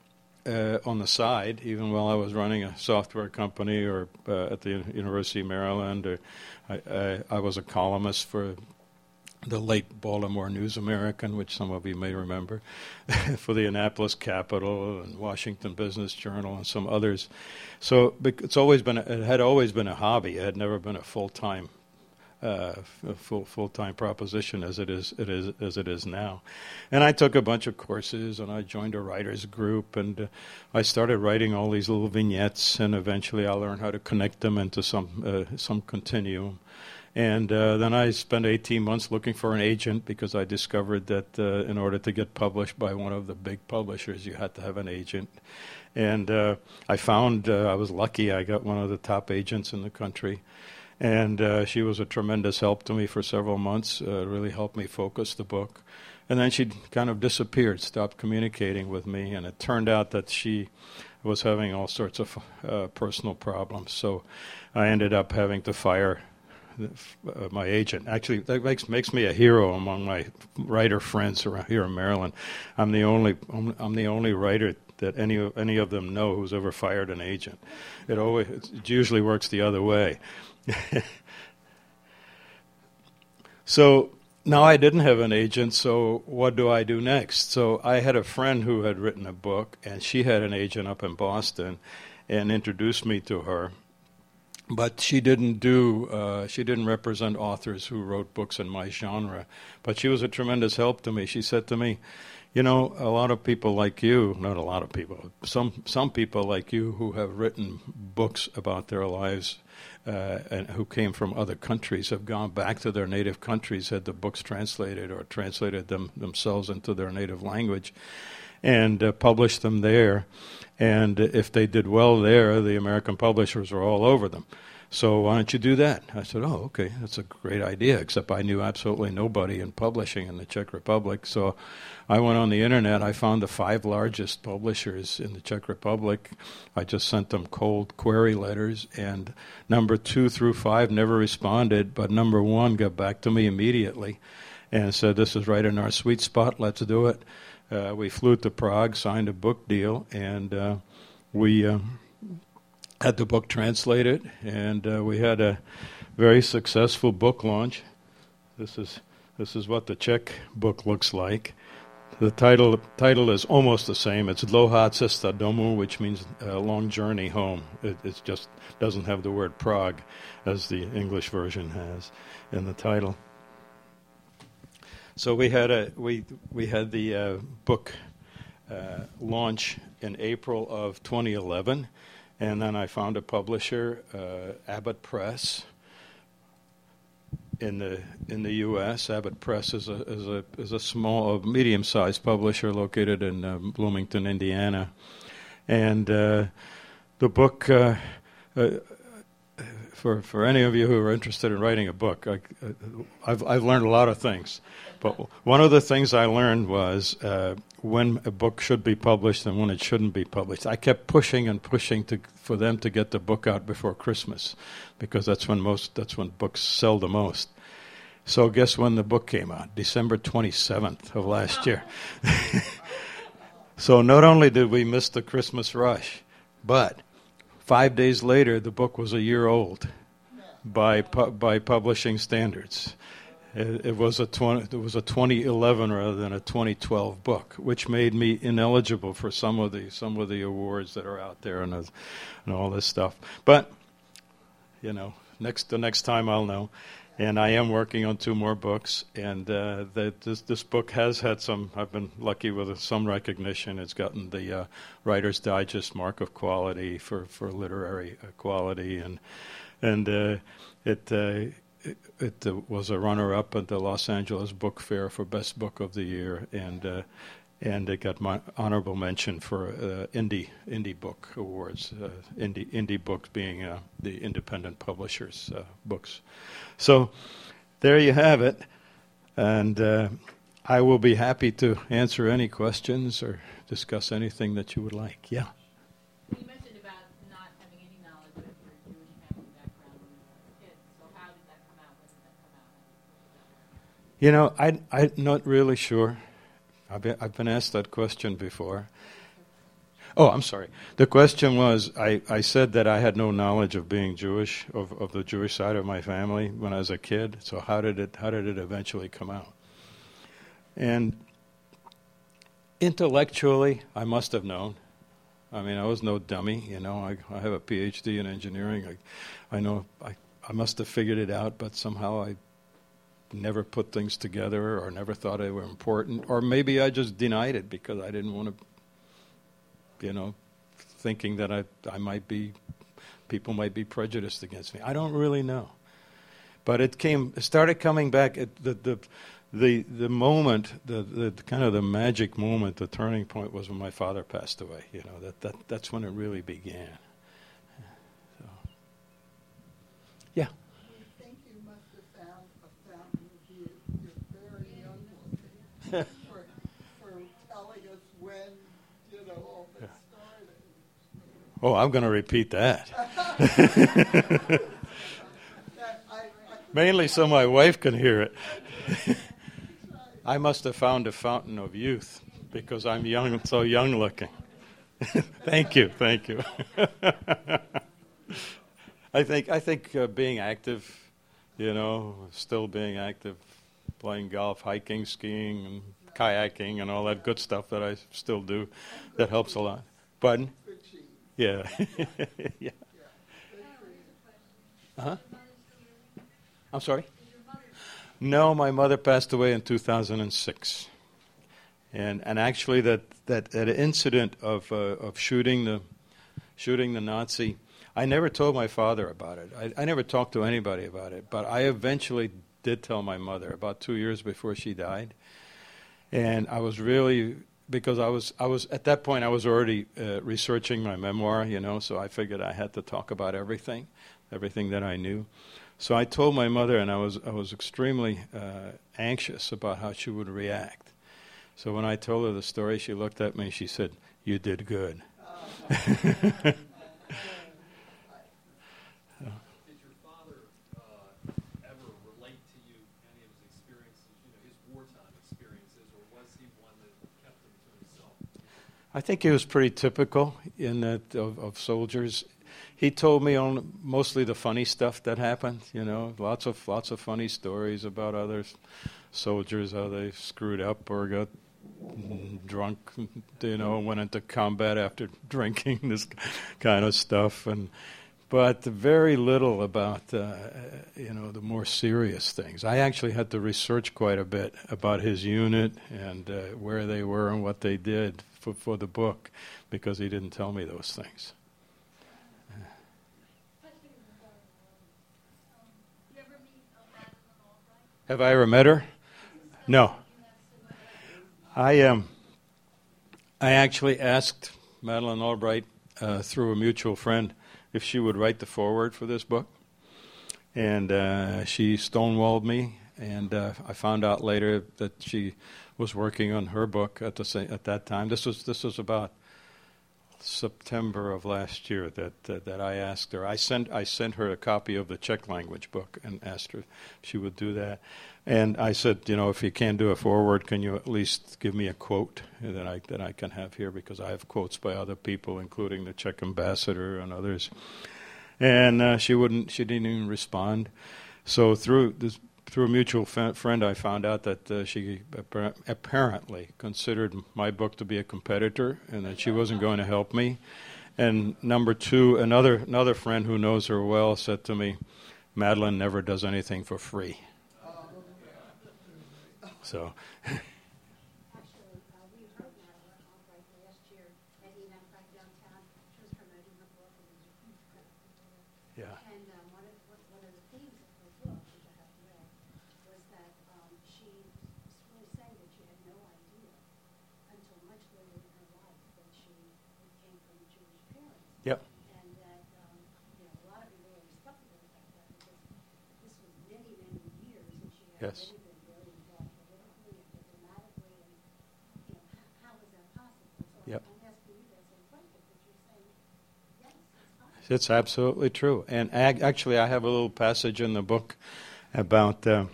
Speaker 1: uh, on the side, even while I was running a software company or uh, at the University of Maryland. Or I, I, I was a columnist for the late Baltimore News American, which some of you may remember, (laughs) for the Annapolis Capital and Washington Business Journal and some others. So it's always been a, it had always been a hobby. It had never been a full time uh, full full time proposition as it is it is as it is now. And I took a bunch of courses and I joined a writers group and uh, I started writing all these little vignettes and eventually I learned how to connect them into some uh, some continuum. And uh, then I spent 18 months looking for an agent because I discovered that uh, in order to get published by one of the big publishers, you had to have an agent. And uh, I found uh, I was lucky. I got one of the top agents in the country. And uh, she was a tremendous help to me for several months, uh, really helped me focus the book. And then she kind of disappeared, stopped communicating with me. And it turned out that she was having all sorts of personal problems. So I ended up having to fire uh, my agent. Actually, that makes makes me a hero among my writer friends around here in Maryland. I'm the only I'm the only writer that any any of them know who's ever fired an agent. It always it usually works the other way. (laughs) so now I didn't have an agent, so what do I do next? So I had a friend who had written a book, and she had an agent up in Boston, and introduced me to her. But she didn't do uh, she didn't represent authors who wrote books in my genre. But she was a tremendous help to me. She said to me you know a lot of people like you not a lot of people some some people like you who have written books about their lives uh, and who came from other countries have gone back to their native countries had the books translated or translated them themselves into their native language and uh, published them there and if they did well there, the American publishers were all over them. So why don't you do that? I said, oh, okay, that's a great idea, except I knew absolutely nobody in publishing in the Czech Republic. So I went on the internet. I found the five largest publishers in the Czech Republic. I just sent them cold query letters, and number two through five never responded, but number one got back to me immediately and said, this is right in our sweet spot, let's do it uh, we flew to Prague, signed a book deal, and uh, we uh, had the book translated, and uh, we had a very successful book launch. This is this is what the Czech book looks like. The title title is almost the same. It's Dlouhá cesta domů, which means a long journey home. It, it just doesn't have the word Prague, as the English version has in the title. So we had a we we had the uh, book uh, launch in April of 2011, and then I found a publisher, uh, Abbott Press. in the in the U.S. Abbott Press is a is a is a small, medium-sized publisher located in uh, Bloomington, Indiana, and uh, the book. Uh, uh, for for any of you who are interested in writing a book, I, have I've learned a lot of things, but one of the things I learned was uh, when a book should be published and when it shouldn't be published. I kept pushing and pushing to for them to get the book out before Christmas, because that's when most that's when books sell the most. So guess when the book came out? December 27th of last year. (laughs) so not only did we miss the Christmas rush, but Five days later, the book was a year old by pu- by publishing standards. It, it was a 20, it was a 2011 rather than a 2012 book, which made me ineligible for some of the some of the awards that are out there and, uh, and all this stuff. But you know, next the next time I'll know and I am working on two more books. And uh, this this book has had some. I've been lucky with some recognition. It's gotten the uh, Writer's Digest mark of quality for for literary uh, quality, and and uh, it. Uh, it, it uh, was a runner-up at the Los Angeles Book Fair for Best Book of the Year, and and it got my honorable mention for uh, indie indie book awards. Uh, indie indie books being uh, the independent publishers' uh, books. So there you have it, and uh, I will be happy to answer any questions or discuss anything that you would like. Yeah.
Speaker 2: You mentioned about not having any knowledge of your Jewish family background when you were. So how did that come out? When did that come out?
Speaker 1: You know, I I'm not really sure. I've been, I've been asked that question before. Oh, I'm sorry. The question was I, I said that I had no knowledge of being Jewish, of, of the Jewish side of my family when I was a kid. So how did it how did it eventually come out? And intellectually, I must have known. I mean, I was no dummy, you know. I, I have a PhD in engineering. I, I know I, I must have figured it out, but somehow I never put things together or never thought they were important. Or maybe I just denied it because I didn't want to, you know, thinking that I, I might be, people might be prejudiced against me. I don't really know. But it came, it started coming back at the, the, the, the moment, the, the kind of the magic moment, the turning point was when my father passed away. You know, that, that, that's when it really began. Yeah.
Speaker 3: For, for telling us (laughs) when, you know, all this started.
Speaker 1: Oh, I'm going to repeat that. (laughs) Mainly so my wife can hear it. (laughs) I must have found a fountain of youth because I'm young, so young looking. thank you, thank you. I think I think uh, being active, you know, still being active playing golf, hiking, skiing, and kayaking, and all that good stuff that I still do. That helps a lot. Pardon? Yeah. (laughs) yeah. huh I'm sorry? No, my mother passed away in 2006. And, and actually, that, that, that incident of, uh, of shooting, the, shooting the Nazi, I never told my father about it. I, I never talked to anybody about it. But I eventually did tell my mother about two years before she died, and I was really because I was I was at that point I was already uh, researching my memoir, you know, so I figured I had to talk about everything, everything that I knew. So I told my mother, and I was I was extremely uh, anxious about how she would react. So when I told her the story, she looked at me and she said, "You did good." (laughs) I think he was pretty typical in that of, of soldiers. He told me on mostly the funny stuff that happened. You know, lots of lots of funny stories about other soldiers how they screwed up or got drunk. You know, went into combat after (laughs) drinking this kind of stuff and but very little about uh, you know the more serious things. I actually had to research quite a bit about his unit and uh, where they were and what they did for, for the book because he didn't tell me those things. Have I ever met her? No. I um, I actually asked Madeleine Albright uh, through a mutual friend if she would write the foreword for this book, and uh, she stonewalled me. And uh, I found out later that she was working on her book at the same, at that time. This was this was about September of last year that that I asked her. I sent I sent her a copy of the Czech language book and asked her if she would do that. And I said, you know, if you can't do a foreword, can you at least give me a quote that I that I can have here because I have quotes by other people, including the Czech ambassador and others. And uh, she wouldn't. She didn't even respond. So through this through a mutual friend, I found out that uh, she apparently considered my book to be a competitor and that she wasn't going to help me. And number two, another another friend who knows her well said to me, Madeleine never does anything for free." So.
Speaker 4: Actually, uh, we heard Madeleine Albright last year at Event Right Downtown. She was promoting her book and it was a huge crowd.
Speaker 1: Yeah.
Speaker 4: And um, one, of, one of the themes of her book, which I have read, was that um, she was really saying that she had no idea until much later in her life that she came from Jewish parents.
Speaker 1: Yep.
Speaker 4: And that, um, you know, a lot of people were skeptical about that because this was many, many years and she had
Speaker 1: Yes.
Speaker 4: already been very involved politically and diplomatically and, you know, how, how was that possible? So
Speaker 1: Yep.
Speaker 4: I'm asking you guys some questions, but you're saying, yes, it's
Speaker 1: absolutely true. And ag- actually, I have a little passage in the book about uh,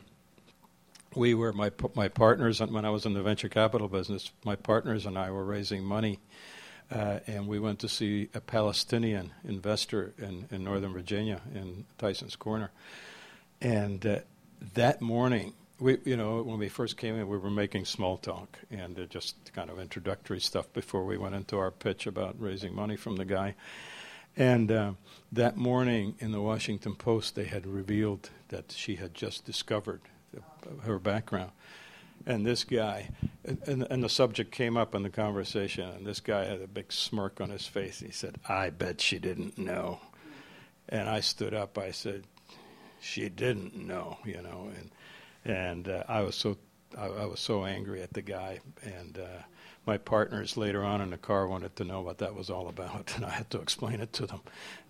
Speaker 1: we were my my partners and when I was in the venture capital business. My partners and I were raising money, uh, and we went to see a Palestinian investor in, in Northern Virginia in Tyson's Corner. And uh, that morning, we you know when we first came in, we were making small talk and uh, just kind of introductory stuff before we went into our pitch about raising money from the guy. And uh, that morning in the Washington Post, they had revealed that she had just discovered her background. And this guy, and, and the subject came up in the conversation, and this guy had a big smirk on his face. and He said, I bet she didn't know. And I stood up, I said, She didn't know, you know. And, and uh, I was so I, I was so angry at the guy, and uh, my partners later on in the car wanted to know what that was all about, (laughs) and I had to explain it to them.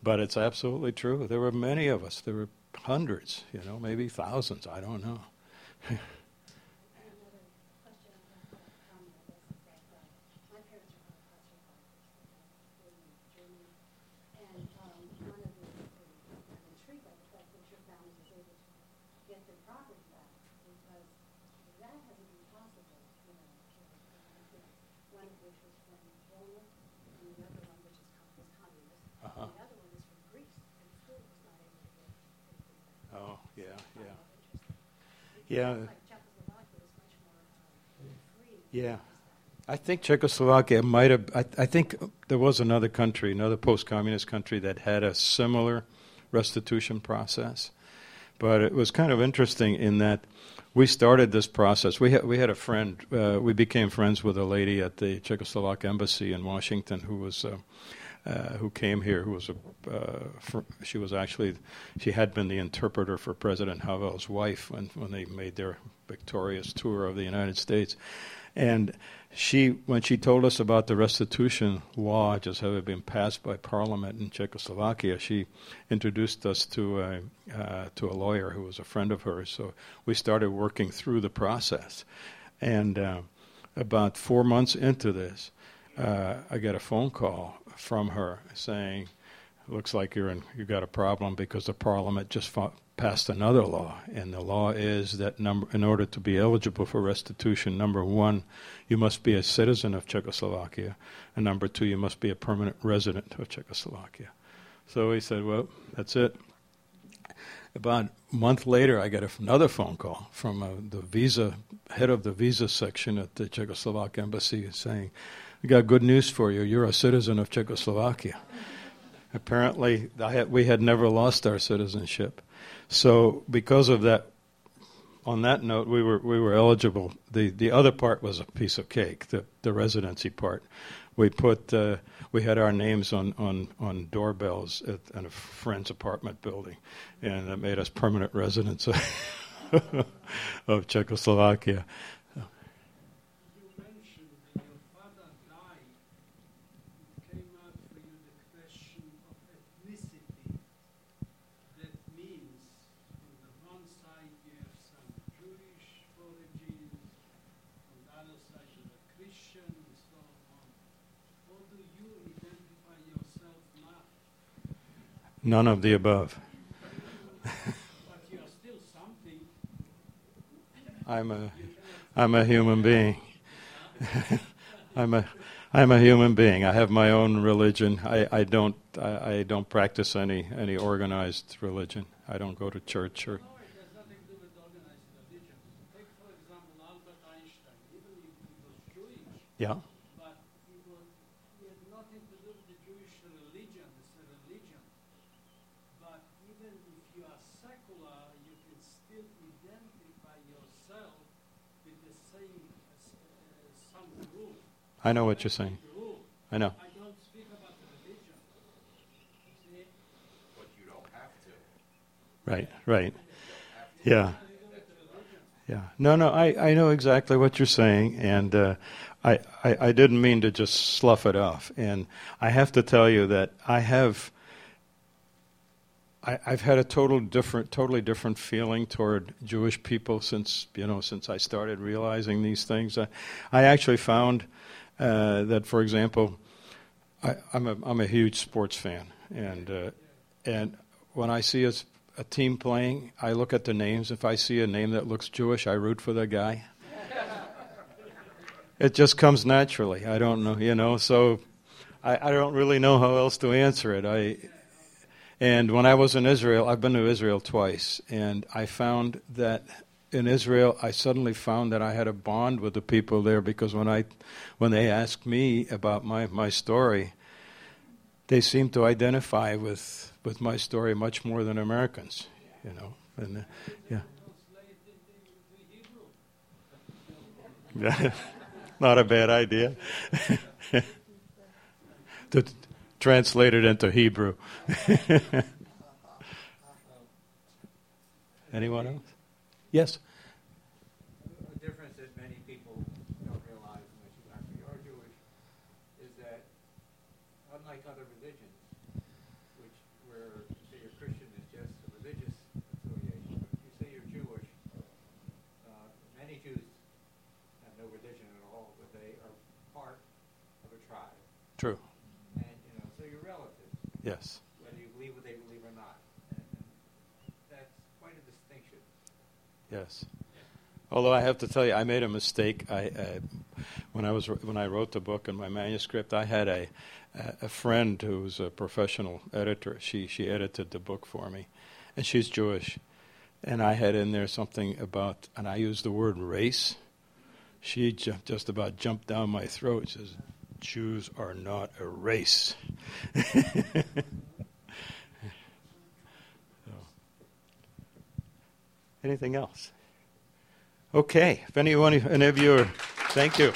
Speaker 1: But it's absolutely true. There were many of us. There were hundreds, you know, maybe thousands. I don't know. (laughs)
Speaker 4: Another question about that comment is that uh, my parents are Holocaust survivors, uh, in Germany, and um, one of the, the, I'm intrigued by the fact that your family was able to get their property back because that hasn't been possible, you know, to, uh, you know, one of which was from Poland and the other one which is com- was communist,
Speaker 1: Uh-huh.
Speaker 4: and the other one is from Greece, and still was not able to get anything back.
Speaker 1: Oh, yeah,
Speaker 4: Kind
Speaker 1: yeah.
Speaker 4: of interesting. It
Speaker 1: Yeah.
Speaker 4: seems like Czechoslovakia was much more um, free.
Speaker 1: Yeah. I think Czechoslovakia might have. I, I think there was another country, another post-communist country that had a similar restitution process, but it was kind of interesting in that we started this process. We had we had a friend. Uh, we became friends with a lady at the Czechoslovak embassy in Washington who was. Uh, uh, who came here? Who was a? Uh, she was actually, she had been the interpreter for President Havel's wife when when they made their victorious tour of the United States, and she, when she told us about the restitution law just having been passed by Parliament in Czechoslovakia, she introduced us to a uh, to a lawyer who was a friend of hers. So we started working through the process, and uh, about four months into this, uh, I get a phone call from her saying, "Looks like you're in, you got a problem because the Parliament just fought, passed another law, and the law is that number, in order to be eligible for restitution, number one, you must be a citizen of Czechoslovakia, and number two, you must be a permanent resident of Czechoslovakia." So he said, "Well, that's it." About a month later, I got another phone call from uh, the visa head of the visa section at the Czechoslovak embassy saying, "We got good news for you. You're a citizen of Czechoslovakia." Apparently, I had, we had never lost our citizenship. So, because of that, on that note, we were we were eligible. the The other part was a piece of cake. The the residency part, we put uh, we had our names on on on doorbells at, at a friend's apartment building, and it made us permanent residents. (laughs) of Czechoslovakia.
Speaker 5: You mentioned when your father died, it came out for you the question of ethnicity. That means, on the one side, you have some Jewish origins, on the other side, you're a Christian, and so on. How do you identify yourself now?
Speaker 1: None of the above. (laughs) I'm a, I'm a human being. (laughs) I'm a, I'm a human being. I have my own religion. I, I don't, I, I don't practice any, any organized religion. I don't go to church or.
Speaker 5: No, it has nothing to do with organized religion. Take, for example, Albert Einstein. Even if he was Jewish,
Speaker 1: Yeah.
Speaker 5: but he, was, he had nothing to do with the Jewish religion. It's a religion. But even if you are secular, you can still identify yourself with the same as, uh, some rule.
Speaker 1: I know what you're saying. I know.
Speaker 5: I don't speak about religion. See?
Speaker 6: But you don't have to.
Speaker 1: Right, right. Yeah. Yeah. No, no, I, I know exactly what you're saying, and uh, I, I, I didn't mean to just slough it off. And I have to tell you that I have. I, I've had a total different, totally different feeling toward Jewish people since you know since I started realizing these things. I, I actually found uh, that, for example, I, I'm a I'm a huge sports fan, and uh, and when I see a team playing, I look at the names. If I see a name that looks Jewish, I root for the guy. (laughs) it just comes naturally. I don't know, you know. So I, I don't really know how else to answer it. I and when I was in Israel, I've been to Israel twice, and I found that in Israel, I suddenly found that I had a bond with the people there because when I, when they asked me about my, my story, they seemed to identify with, with my story much more than Americans, you know. And uh, yeah,
Speaker 5: Hebrew. (laughs)
Speaker 1: not a bad idea. (laughs) to translate it into Hebrew. (laughs) Anyone else? Yes.
Speaker 7: A difference that many people don't realize unless you actually are Jewish is that unlike other religions, which where you say you're Christian is just a religious affiliation, but if you say you're Jewish, uh, many Jews have no religion at all, but they are part of a tribe,
Speaker 1: True.
Speaker 7: and you know, so you're relatives,
Speaker 1: Yes.
Speaker 7: whether you believe what they believe or not, and, and that's quite a distinction.
Speaker 1: Yes. Although I have to tell you, I made a mistake. I, uh, when I was when I wrote the book and my manuscript, I had a a friend who was a professional editor. She she edited the book for me, and she's Jewish, and I had in there something about, and I used the word race. She ju- just about jumped down my throat. She says, "Jews are not a race." (laughs) So. Anything else? Okay. If anyone, any of you are, thank you.